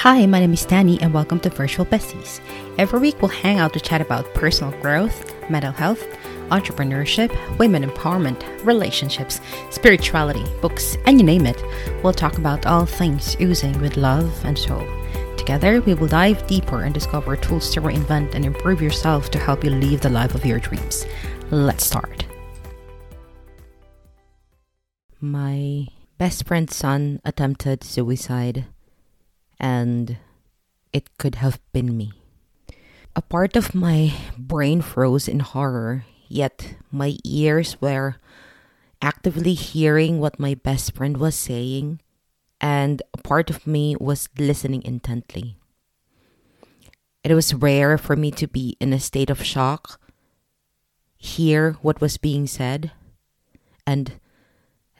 Hi, my name is Danny, and welcome to Virtual Besties. Every week, we'll hang out to chat about personal growth, mental health, entrepreneurship, women empowerment, relationships, spirituality, books, and you name it. We'll talk about all things oozing with love and soul. Together, we will dive deeper and discover tools to reinvent and improve yourself to help you live the life of your dreams. Let's start. My best friend's son attempted suicide, and it could have been me. A part of my brain froze in horror, yet my ears were actively hearing what my best friend was saying, and a part of me was listening intently. It was rare for me to be in a state of shock, hear what was being said, and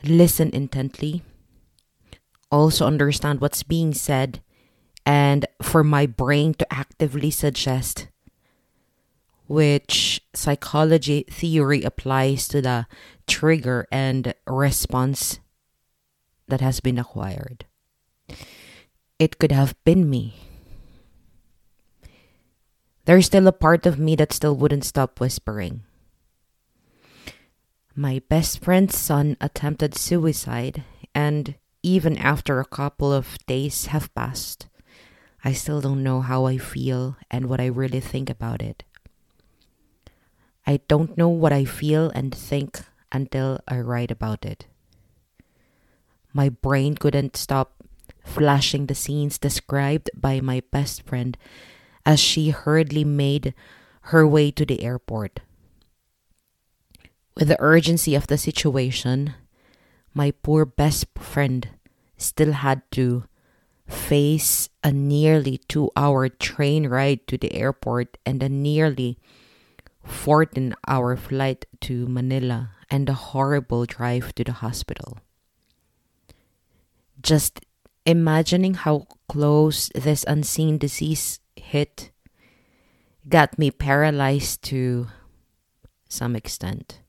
listen intently, also understand what's being said, and for my brain to actively suggest which psychology theory applies to the trigger and response that has been acquired. It could have been me. There's still a part of me that still wouldn't stop whispering. My best friend's son attempted suicide, and even after a couple of days have passed, I still don't know how I feel and what I really think about it. I don't know what I feel and think until I write about it. My brain couldn't stop flashing the scenes described by my best friend as she hurriedly made her way to the airport. With the urgency of the situation, my poor best friend still had to face a nearly two hour train ride to the airport and a nearly 14 hour flight to Manila and a horrible drive to the hospital. Just imagining how close this unseen disease hit got me paralyzed to some extent.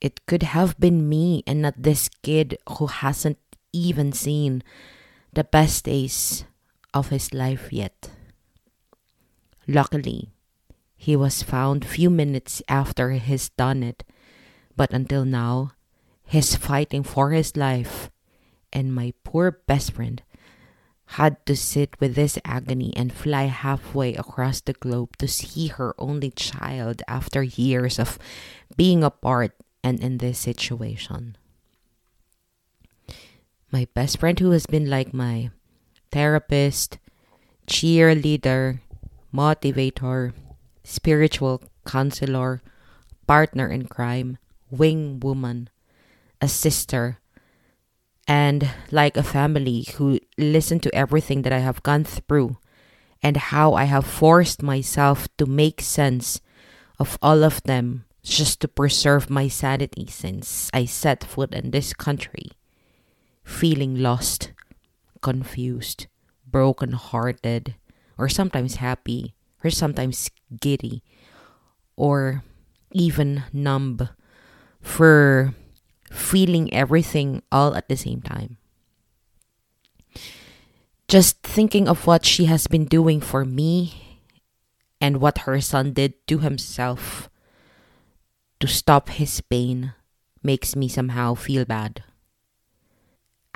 It could have been me and not this kid who hasn't even seen the best days of his life yet. Luckily, he was found few minutes after he's done it, but until now, he's fighting for his life, and my poor best friend had to sit with this agony and fly halfway across the globe to see her only child after years of being apart and in this situation. My best friend, who has been like my therapist, cheerleader, motivator, spiritual counselor, partner in crime, wing woman, a sister, and like a family who listened to everything that I have gone through and how I have forced myself to make sense of all of them just to preserve my sanity since I set foot in this country, feeling lost, confused, broken hearted, or sometimes happy, or sometimes giddy, or even numb for feeling everything all at the same time. Just thinking of what she has been doing for me and what her son did to himself to stop his pain makes me somehow feel bad.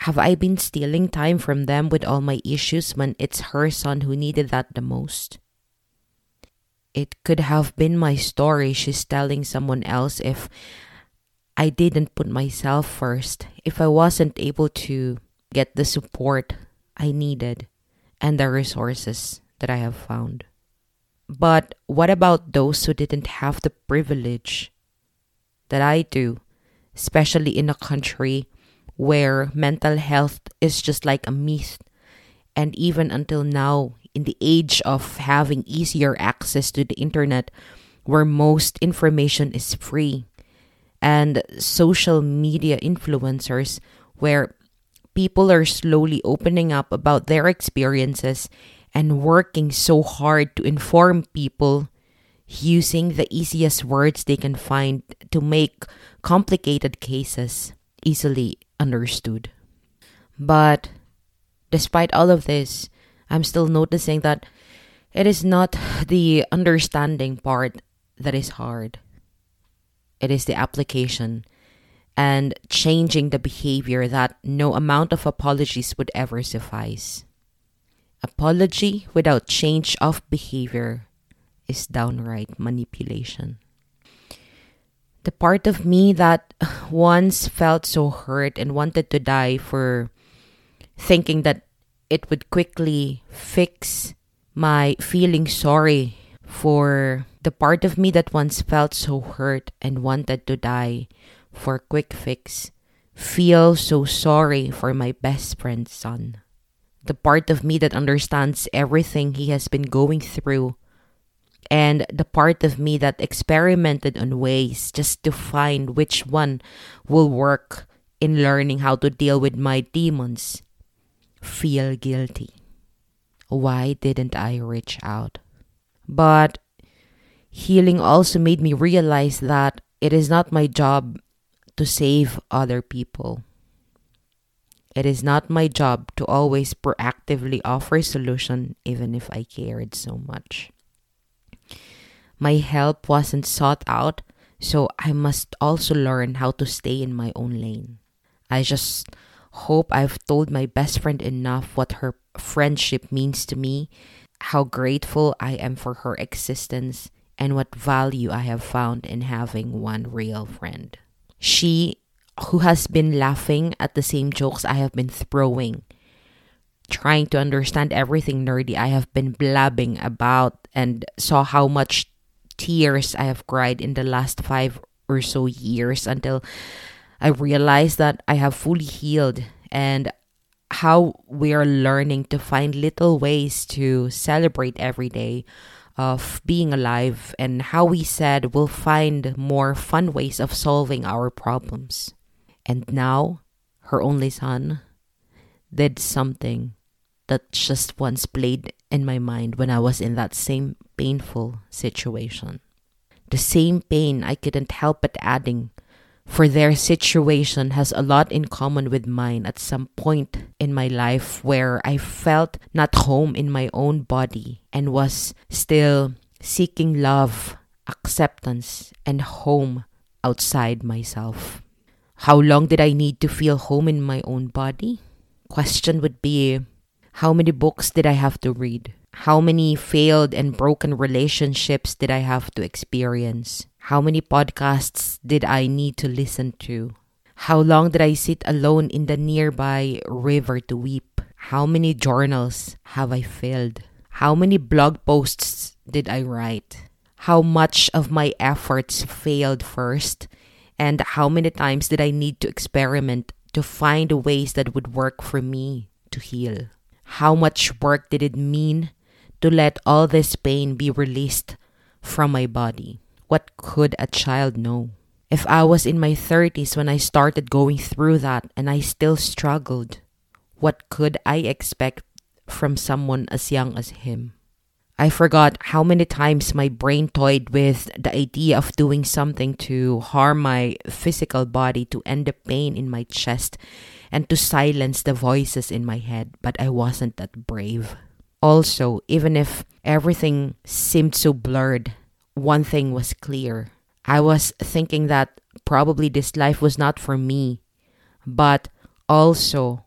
Have I been stealing time from them with all my issues when it's her son who needed that the most? It could have been my story she's telling someone else if I didn't put myself first, if I wasn't able to get the support I needed and the resources that I have found. But what about those who didn't have the privilege that I do, especially in a country where mental health is just like a myth? And even until now, in the age of having easier access to the internet, where most information is free, and social media influencers, where people are slowly opening up about their experiences and working so hard to inform people using the easiest words they can find to make complicated cases easily understood. But despite all of this, I'm still noticing that it is not the understanding part that is hard. It is the application and changing the behavior that no amount of apologies would ever suffice. Apology without change of behavior is downright manipulation. The part of me that once felt so hurt and wanted to die for thinking that it would quickly fix my feeling sorry for the part of me that once felt so hurt and wanted to die for quick fix feel so sorry for my best friend's son. The part of me that understands everything he has been going through and the part of me that experimented on ways just to find which one will work in learning how to deal with my demons feel guilty. Why didn't I reach out? But healing also made me realize that it is not my job to save other people. It is not my job to always proactively offer a solution even if I cared so much. My help wasn't sought out, so I must also learn how to stay in my own lane. I just hope I've told my best friend enough what her friendship means to me, how grateful I am for her existence, and what value I have found in having one real friend. She, who has been laughing at the same jokes I have been throwing, trying to understand everything nerdy I have been blabbing about, and saw how much tears I have cried in the last five or so years until I realized that I have fully healed and how we are learning to find little ways to celebrate every day of being alive and how we said we'll find more fun ways of solving our problems. And now, her only son did something that just once played in my mind when I was in that same painful situation. The same pain I couldn't help but adding for their situation has a lot in common with mine at some point in my life where I felt not home in my own body and was still seeking love, acceptance, and home outside myself. How long did I need to feel home in my own body? Question would be how many books did I have to read? How many failed and broken relationships did I have to experience? How many podcasts did I need to listen to? How long did I sit alone in the nearby river to weep? How many journals have I filled? How many blog posts did I write? How much of my efforts failed first? And how many times did I need to experiment to find ways that would work for me to heal? How much work did it mean to let all this pain be released from my body? What could a child know? If I was in my 30s when I started going through that and I still struggled, what could I expect from someone as young as him? I forgot how many times my brain toyed with the idea of doing something to harm my physical body to end the pain in my chest and to silence the voices in my head, but I wasn't that brave. Also, even if everything seemed so blurred, one thing was clear. I was thinking that probably this life was not for me, but also,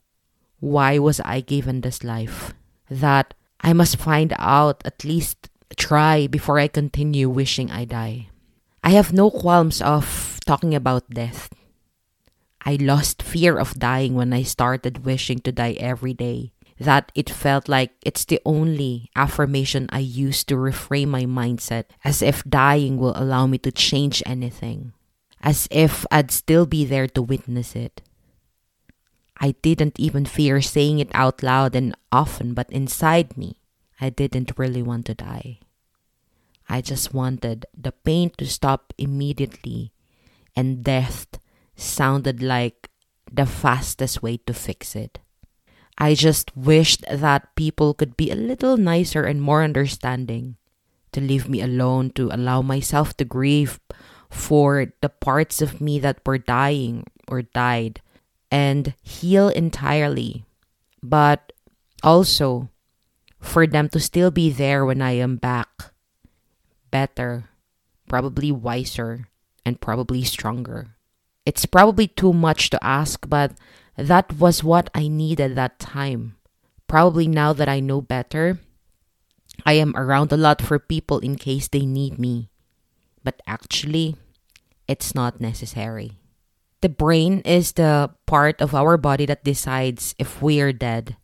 why was I given this life? That I must find out, at least try before I continue wishing I die. I have no qualms of talking about death. I lost fear of dying when I started wishing to die every day that it felt like it's the only affirmation I use to reframe my mindset, as if dying will allow me to change anything, as if I'd still be there to witness it. I didn't even fear saying it out loud and often, but inside me, I didn't really want to die. I just wanted the pain to stop immediately, and death sounded like the fastest way to fix it. I just wished that people could be a little nicer and more understanding, to leave me alone, to allow myself to grieve for the parts of me that were dying or died, and heal entirely. But also for them to still be there when I am back. Better, probably wiser, and probably stronger. It's probably too much to ask, but that was what I needed that time. Probably now that I know better, I am around a lot for people in case they need me. But actually, it's not necessary. The brain is the part of our body that decides if we are dead.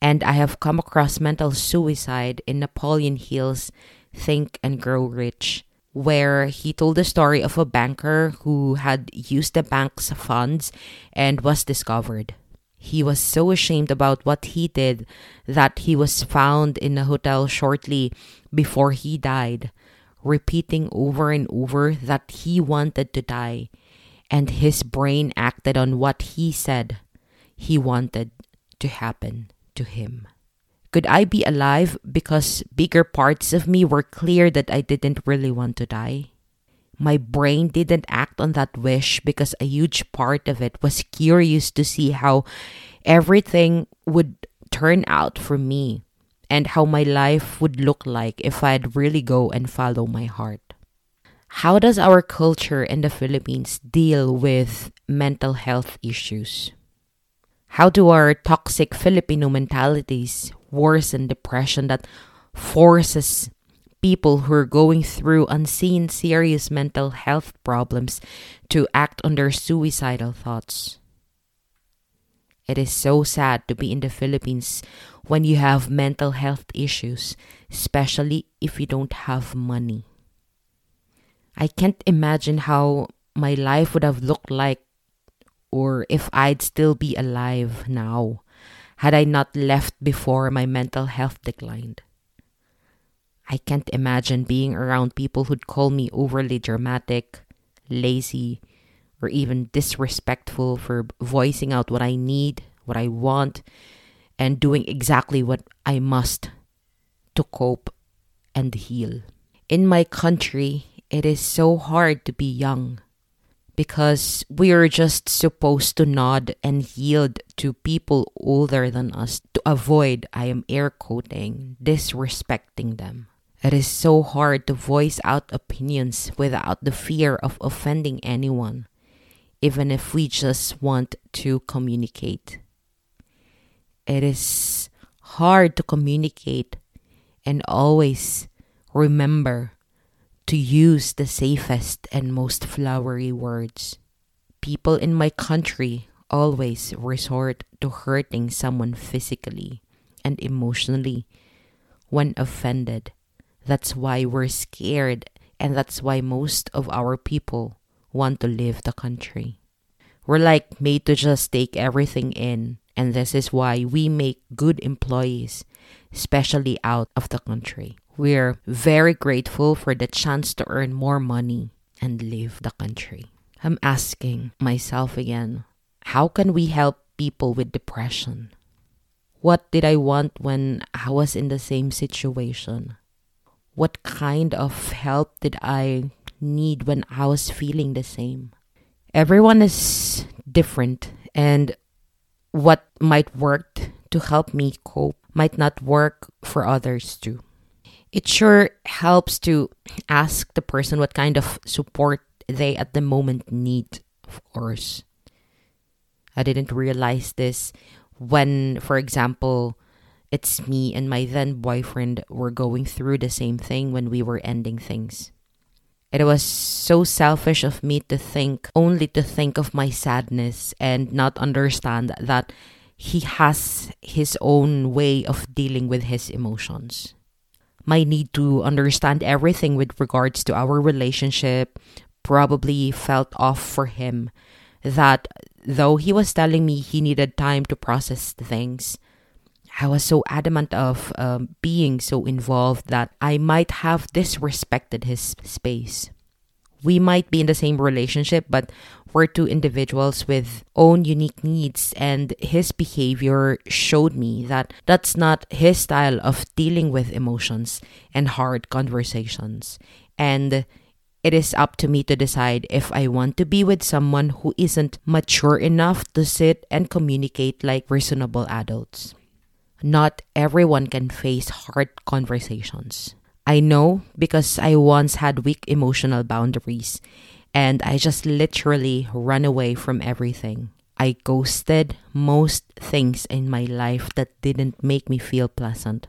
And I have come across mental suicide in Napoleon Hill's Think and Grow Rich, where he told the story of a banker who had used the bank's funds and was discovered. He was so ashamed about what he did that he was found in a hotel shortly before he died, repeating over and over that he wanted to die, and his brain acted on what he said he wanted to happen to him. Could I be alive because bigger parts of me were clear that I didn't really want to die? My brain didn't act on that wish because a huge part of it was curious to see how everything would turn out for me and how my life would look like if I'd really go and follow my heart. How does our culture in the Philippines deal with mental health issues? How do our toxic Filipino mentalities worsen depression that forces people who are going through unseen serious mental health problems to act on their suicidal thoughts. It is so sad to be in the Philippines when you have mental health issues, especially if you don't have money. I can't imagine how my life would have looked like or if I'd still be alive now had I not left before my mental health declined. I can't imagine being around people who'd call me overly dramatic, lazy, or even disrespectful for voicing out what I need, what I want, and doing exactly what I must to cope and heal. In my country, it is so hard to be young because we are just supposed to nod and yield to people older than us to avoid, I am air quoting, disrespecting them. It is so hard to voice out opinions without the fear of offending anyone, even if we just want to communicate. It is hard to communicate and always remember to use the safest and most flowery words. People in my country always resort to hurting someone physically and emotionally when offended that's why we're scared, and that's why most of our people want to leave the country. We're like made to just take everything in, and this is why we make good employees, especially out of the country. We're very grateful for the chance to earn more money and leave the country. I'm asking myself again how can we help people with depression? What did I want when I was in the same situation? what kind of help did I need when I was feeling the same. Everyone is different, and what might work to help me cope might not work for others too. It sure helps to ask the person what kind of support they at the moment need, of course. I didn't realize this when, for example, it's me and my then boyfriend were going through the same thing when we were ending things. It was so selfish of me to think only to think of my sadness and not understand that he has his own way of dealing with his emotions. My need to understand everything with regards to our relationship probably felt off for him. That though he was telling me he needed time to process things, I was so adamant of um, being so involved that I might have disrespected his space. We might be in the same relationship, but we're two individuals with own unique needs, and his behavior showed me that that's not his style of dealing with emotions and hard conversations. And it is up to me to decide if I want to be with someone who isn't mature enough to sit and communicate like reasonable adults. Not everyone can face hard conversations. I know because I once had weak emotional boundaries and I just literally run away from everything. I ghosted most things in my life that didn't make me feel pleasant.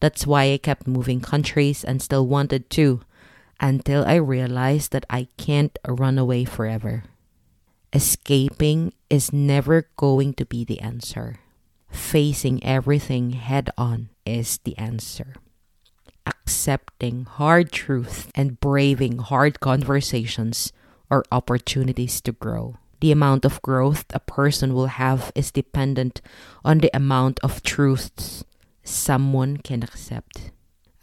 That's why I kept moving countries and still wanted to until I realized that I can't run away forever. Escaping is never going to be the answer. Facing everything head on is the answer. Accepting hard truth and braving hard conversations are opportunities to grow. The amount of growth a person will have is dependent on the amount of truths someone can accept.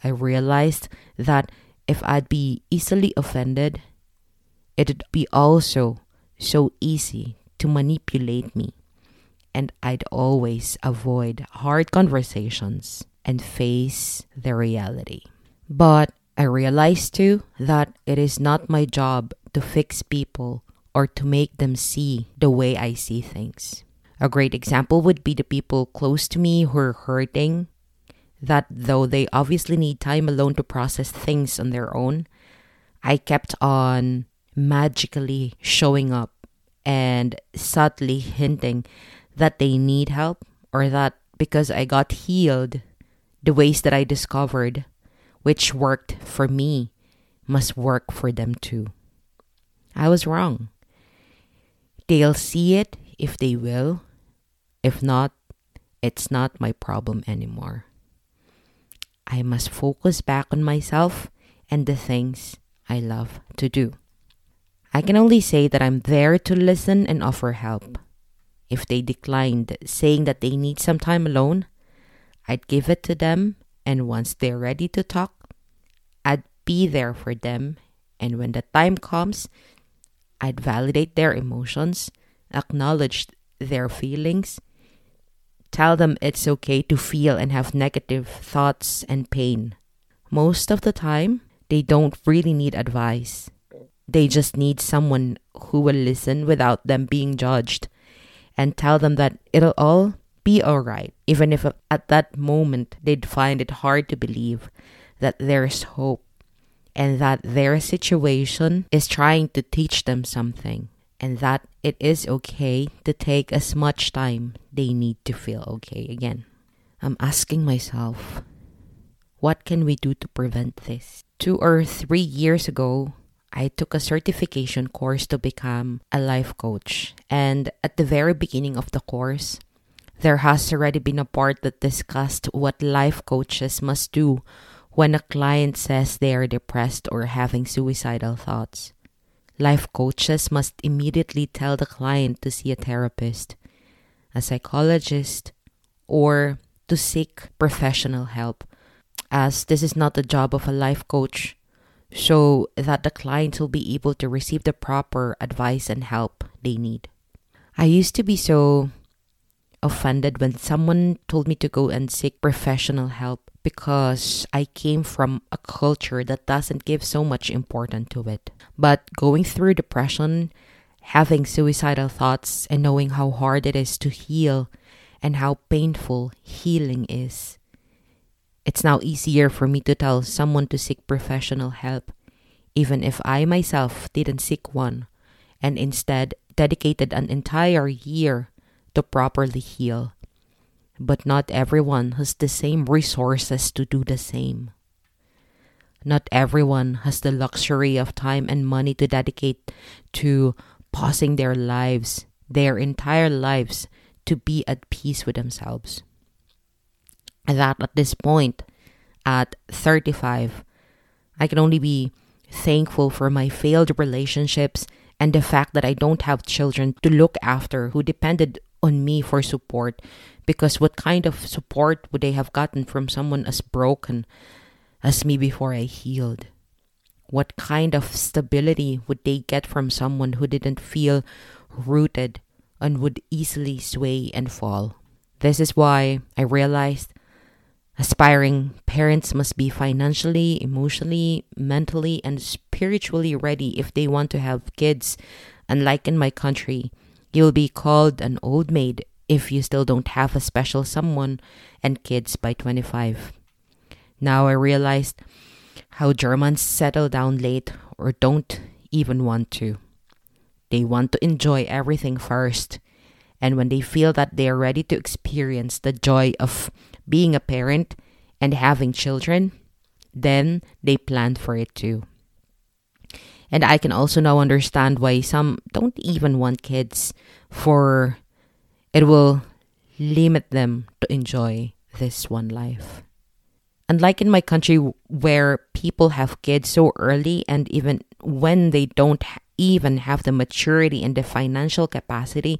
I realized that if I'd be easily offended, it'd be also so easy to manipulate me, and I'd always avoid hard conversations and face the reality. But I realized too that it is not my job to fix people or to make them see the way I see things. A great example would be the people close to me who are hurting that though they obviously need time alone to process things on their own, I kept on magically showing up and subtly hinting that they need help or that because I got healed, the ways that I discovered, which worked for me, must work for them too. I was wrong. They'll see it if they will. If not, it's not my problem anymore. I must focus back on myself and the things I love to do. I can only say that I'm there to listen and offer help. If they declined saying that they need some time alone, I'd give it to them, and once they're ready to talk, I'd be there for them. And when the time comes, I'd validate their emotions, acknowledge their feelings, Tell them it's okay to feel and have negative thoughts and pain. Most of the time, they don't really need advice. They just need someone who will listen without them being judged and tell them that it'll all be alright, even if at that moment they'd find it hard to believe that there's hope and that their situation is trying to teach them something and that it is okay to take as much time they need to feel okay again. I'm asking myself, what can we do to prevent this? Two or three years ago, I took a certification course to become a life coach. And at the very beginning of the course, there has already been a part that discussed what life coaches must do when a client says they are depressed or having suicidal thoughts. Life coaches must immediately tell the client to see a therapist, a psychologist, or to seek professional help, as this is not the job of a life coach, so that the client will be able to receive the proper advice and help they need. I used to be so offended when someone told me to go and seek professional help because I came from a culture that doesn't give so much importance to it. But going through depression, having suicidal thoughts, and knowing how hard it is to heal and how painful healing is, it's now easier for me to tell someone to seek professional help, even if I myself didn't seek one, and instead dedicated an entire year to properly heal but not everyone has the same resources to do the same. Not everyone has the luxury of time and money to dedicate to pausing their lives, their entire lives, to be at peace with themselves. That at this point, at 35, I can only be thankful for my failed relationships and the fact that I don't have children to look after who depended on me for support because what kind of support would they have gotten from someone as broken as me before I healed? What kind of stability would they get from someone who didn't feel rooted and would easily sway and fall? This is why I realized aspiring parents must be financially, emotionally, mentally, and spiritually ready if they want to have kids. Unlike in my country, you'll be called an old maid if you still don't have a special someone and kids by 25. Now I realized how Germans settle down late or don't even want to. They want to enjoy everything first. And when they feel that they are ready to experience the joy of being a parent and having children, then they plan for it too. And I can also now understand why some don't even want kids, for it will limit them to enjoy this one life. Unlike in my country where people have kids so early and even when they don't even have the maturity and the financial capacity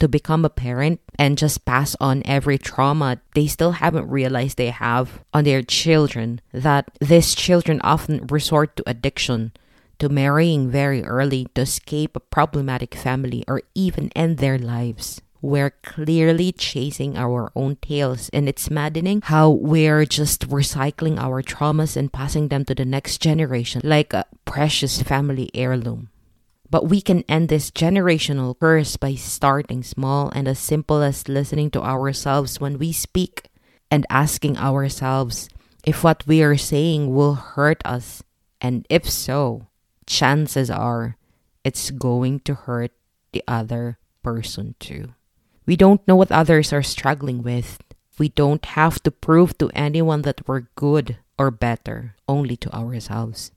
to become a parent and just pass on every trauma they still haven't realized they have on their children that these children often resort to addiction to marrying very early to escape a problematic family or even end their lives we're clearly chasing our own tails, and it's maddening how we're just recycling our traumas and passing them to the next generation like a precious family heirloom. But we can end this generational curse by starting small and as simple as listening to ourselves when we speak and asking ourselves if what we are saying will hurt us. And if so, chances are it's going to hurt the other person too. We don't know what others are struggling with. We don't have to prove to anyone that we're good or better, only to ourselves.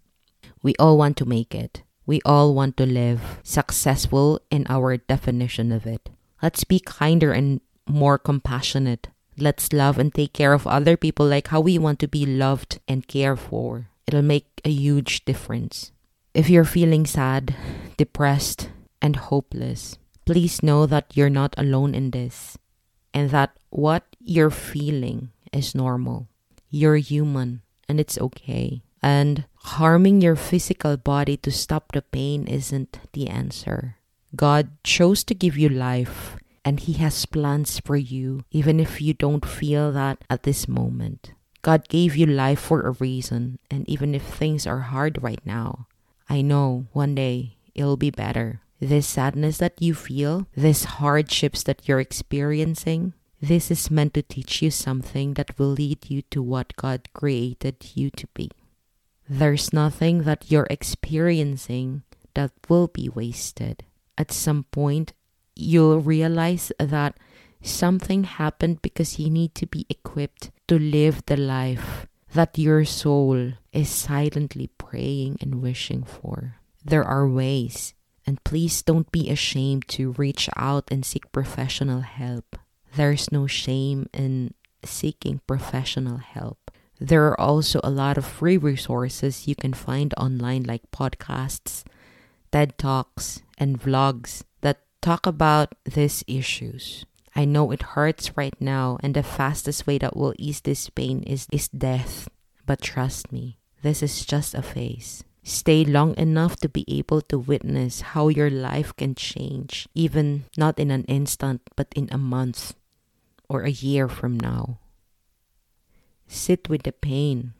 We all want to make it. We all want to live successful in our definition of it. Let's be kinder and more compassionate. Let's love and take care of other people like how we want to be loved and cared for. It'll make a huge difference. If you're feeling sad, depressed, and hopeless, please know that you're not alone in this and that what you're feeling is normal. You're human and it's okay. And harming your physical body to stop the pain isn't the answer. God chose to give you life and He has plans for you, even if you don't feel that at this moment. God gave you life for a reason, and even if things are hard right now, I know one day it'll be better this sadness that you feel, these hardships that you're experiencing, this is meant to teach you something that will lead you to what God created you to be. There's nothing that you're experiencing that will be wasted. At some point, you'll realize that something happened because you need to be equipped to live the life that your soul is silently praying and wishing for. There are ways and please don't be ashamed to reach out and seek professional help. There's no shame in seeking professional help. There are also a lot of free resources you can find online, like podcasts, TED Talks, and vlogs that talk about these issues. I know it hurts right now, and the fastest way that will ease this pain is, is death. But trust me, this is just a phase. Stay long enough to be able to witness how your life can change, even not in an instant, but in a month or a year from now. Sit with the pain.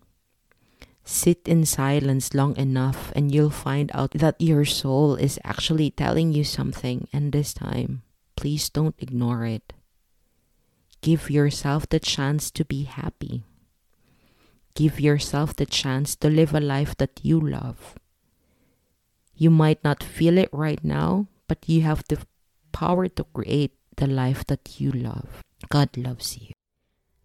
Sit in silence long enough, and you'll find out that your soul is actually telling you something, and this time, please don't ignore it. Give yourself the chance to be happy. Give yourself the chance to live a life that you love. You might not feel it right now, but you have the power to create the life that you love. God loves you.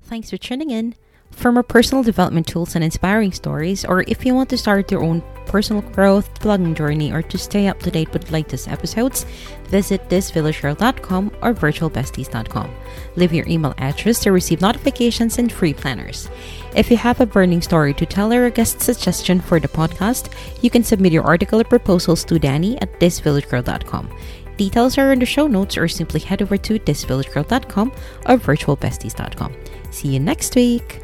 Thanks for tuning in. For more personal development tools and inspiring stories, or if you want to start your own personal growth, blogging journey, or to stay up to date with latest episodes, visit thisvillagegirl.com or virtualbesties.com. Leave your email address to receive notifications and free planners. If you have a burning story to tell or a guest suggestion for the podcast, you can submit your article or proposals to Danny at thisvillagegirl.com. Details are in the show notes or simply head over to thisvillagegirl.com or virtualbesties.com. See you next week.